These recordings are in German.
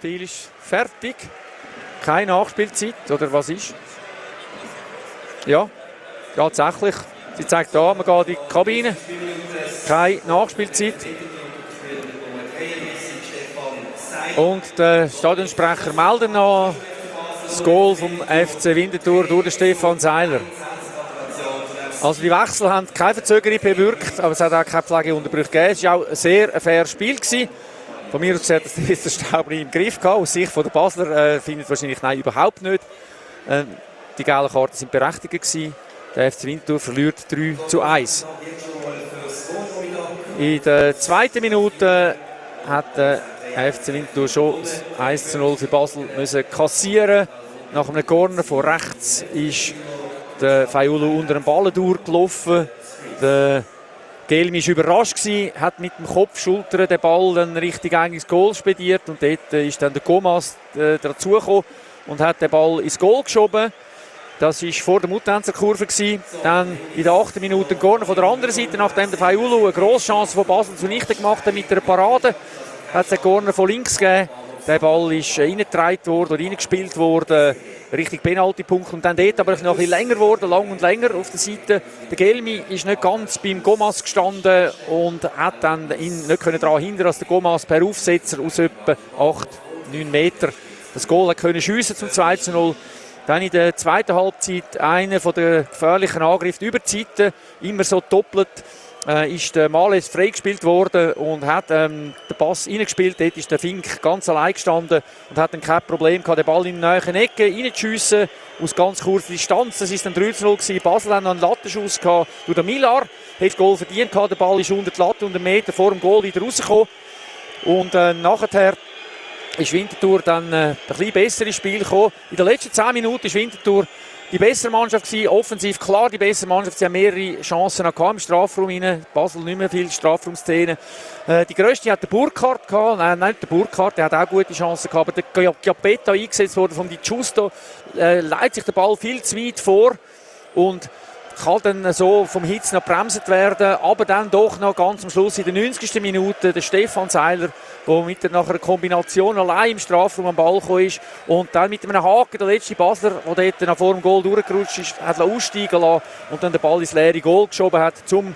Thiel ist fertig. Keine Nachspielzeit, oder was ist? Ja, tatsächlich. Sie zeigt da, man geht in die Kabine. Keine Nachspielzeit. Und der Stadionsprecher meldet noch das Goal vom FC Winterthur durch Stefan Seiler. Also die Wechsel haben keine Verzögerung bewirkt, aber es hat auch keine Pflegeunterbrüche gegeben. Es war auch ein sehr faires Spiel. Gewesen. Von mir aus gesehen, dass der Staubli im Griff gehabt. Aus Sicht der Basler äh, findet wahrscheinlich nein, überhaupt nicht. Äh, die gelben Karten sind berechtigt gewesen. Der FC Winterthur verliert 3 zu 1. In der zweiten Minute hat der FC Winterthur schon 1 zu 0 für Basel müssen kassieren. Nach einem Corner von rechts ist der Faiulu unter dem Ball durchgelaufen. Der Gelmi war überrascht, gewesen, hat mit dem Kopf, Schultern den Ball dann richtig ins Goal spediert und dort ist dann der Gomas äh, dazugekommen und hat den Ball ins Goal geschoben. Das war vor der Mutanzer Kurve. Dann in der 8. Minute ein Corner von der anderen Seite, nachdem der Faiulu eine grosse Chance von Basel zunichte gemacht hat mit einer Parade, hat es einen Corner von links gegeben. Der Ball ist reingetragen worden oder reingespielt worden, Richtung Penaltypunkt. Und dann dort aber noch ein bisschen länger geworden, lang und länger auf der Seite. Der Gelmi ist nicht ganz beim Gomas gestanden und hat dann ihn nicht daran hindern dass der Gomas per Aufsetzer aus etwa 8, 9 Meter das Goal können schiessen zum 2 zu 0. Dann in der zweiten Halbzeit einer der gefährlichen Angriffe über die Seite, immer so doppelt äh, ist der Males freigespielt worden und hat ähm, den Pass reingespielt. Dort ist der Fink ganz allein gestanden und hat dann kein Problem gehabt, den Ball in die neue Ecke reinzuschiessen, aus ganz kurzer Distanz. Das war dann 3 0 gewesen. Basel hat noch einen Lattenschuss gehabt durch den Millar. Hat Goal verdient gehabt. Der Ball ist unter die Latte und einen Meter vor dem Goal wieder rausgekommen. Und äh, nachher ist Winterthur dann äh, ein bisschen besser ins Spiel gekommen. In den letzten 10 Minuten ist Winterthur die bessere Mannschaft gewesen, offensiv klar die bessere Mannschaft. Sie haben mehrere Chancen im Strafraum rein. Basel nicht mehr viele Strafraumszenen. Äh, die grösste hat der Burkhardt gehabt. Nein, nicht der Burkhardt, der hat auch gute Chancen gehabt. Aber der Giappetta eingesetzt wurde von Di Giusto, äh, leitet sich der Ball viel zu weit vor und kann dann so vom Hitz noch bremset werden, aber dann doch noch ganz am Schluss in der 90. Minute der Stefan Seiler der mit nach einer Kombination allein im Strafraum am Ball ist und dann mit einem Haken der letzte Basler, der dort nach vor dem Goal durchgerutscht ist, hat aussteigen lassen und dann den Ball ins leere Goal geschoben hat zum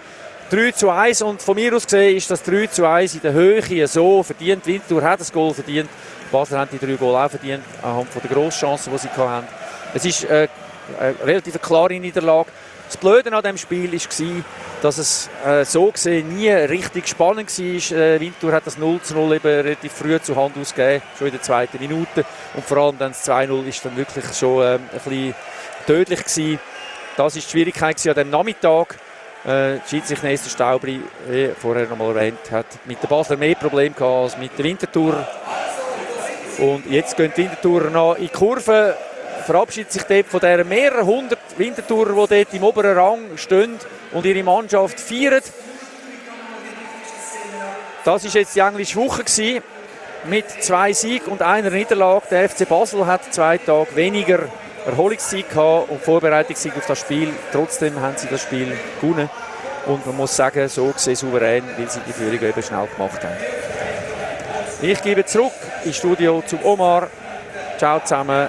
3 zu 1 und von mir aus gesehen ist das 3 zu 1 in der Höhe so verdient. Winterthur hat das Goal verdient. Basler hat die drei Goal auch verdient, anhand von der Grosschancen, die sie hatten. Es ist äh, eine relativ klare Niederlage. Das Blöde an diesem Spiel war, dass es äh, so gesehen nie richtig spannend war. Äh, Winter hat das 0 zu 0 eben relativ früh zur Hand ausgegeben, schon in der zweiten Minute. Und vor allem dann das 2-0 ist dann wirklich schon äh, ein bisschen tödlich gewesen. Das war die Schwierigkeit an diesem Nachmittag. Äh, Schiedsrichter Staubri, wie vorher noch mal erwähnt, hat mit der Basler mehr Probleme gehabt als mit der Wintertour. Und jetzt gehen die Wintertourer noch in die Kurve verabschiedet sich dort von der mehreren hundert Wintertourer, die dort im oberen Rang stehen und ihre Mannschaft feiern. Das ist jetzt die englische Woche gewesen, mit zwei Siegen und einer Niederlage. Der FC Basel hat zwei Tage weniger Erholungszeit gehabt und Vorbereitungssieg auf das Spiel. Trotzdem haben sie das Spiel gewonnen. Und man muss sagen, so gesehen souverän, weil sie die Führung eben schnell gemacht haben. Ich gebe zurück ins Studio zum Omar. Ciao zusammen.